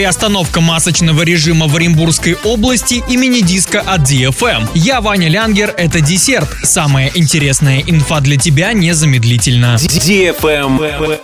Приостановка масочного режима в Оренбургской области и мини-диско от DFM. Я Ваня Лянгер, это десерт. Самая интересная инфа для тебя незамедлительно. DFM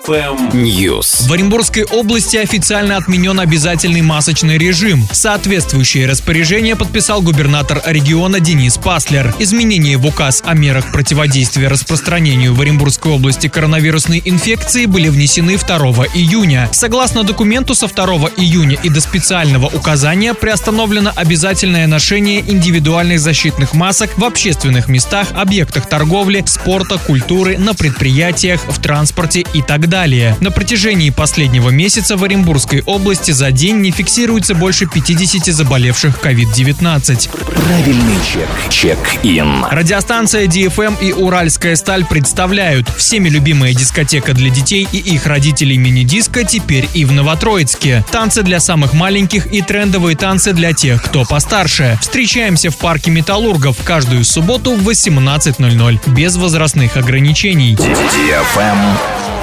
News. В Оренбургской области официально отменен обязательный масочный режим. Соответствующее распоряжение подписал губернатор региона Денис Паслер. Изменения в указ о мерах противодействия распространению в Оренбургской области коронавирусной инфекции были внесены 2 июня. Согласно документу, со 2 июня и до специального указания приостановлено обязательное ношение индивидуальных защитных масок в общественных местах, объектах торговли, спорта, культуры, на предприятиях, в транспорте и так далее. На протяжении последнего месяца в Оренбургской области за день не фиксируется больше 50 заболевших COVID-19. Правильный чек. Чек-ин. Радиостанция DFM и Уральская сталь представляют всеми любимая дискотека для детей и их родителей мини-диско теперь и в Новотроицке. Танцы для самых маленьких и трендовые танцы для тех, кто постарше. Встречаемся в парке Металлургов каждую субботу в 18.00 без возрастных ограничений. DFM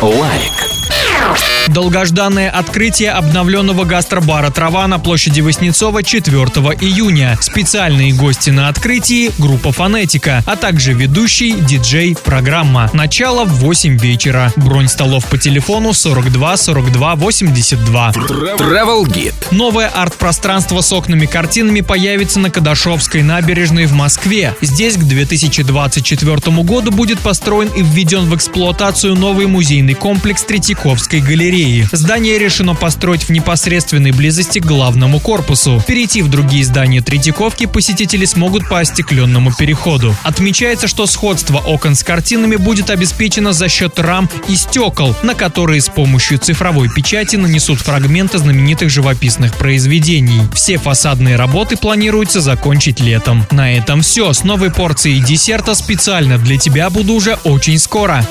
Лайк. Долгожданное открытие обновленного гастробара «Трава» на площади Воснецова 4 июня. Специальные гости на открытии – группа «Фонетика», а также ведущий, диджей, программа. Начало в 8 вечера. Бронь столов по телефону 42 42 82. Travel Guide. Новое арт-пространство с окнами-картинами появится на Кадашовской набережной в Москве. Здесь к 2024 году будет построен и введен в эксплуатацию новый музейный комплекс Третьяковской галереи. Здание решено построить в непосредственной близости к главному корпусу. Перейти в другие здания Третьяковки посетители смогут по остекленному переходу. Отмечается, что сходство окон с картинами будет обеспечено за счет рам и стекол, на которые с помощью цифровой печати нанесут фрагменты знаменитых живописных произведений. Все фасадные работы планируется закончить летом. На этом все. С новой порцией десерта специально для тебя буду уже очень скоро.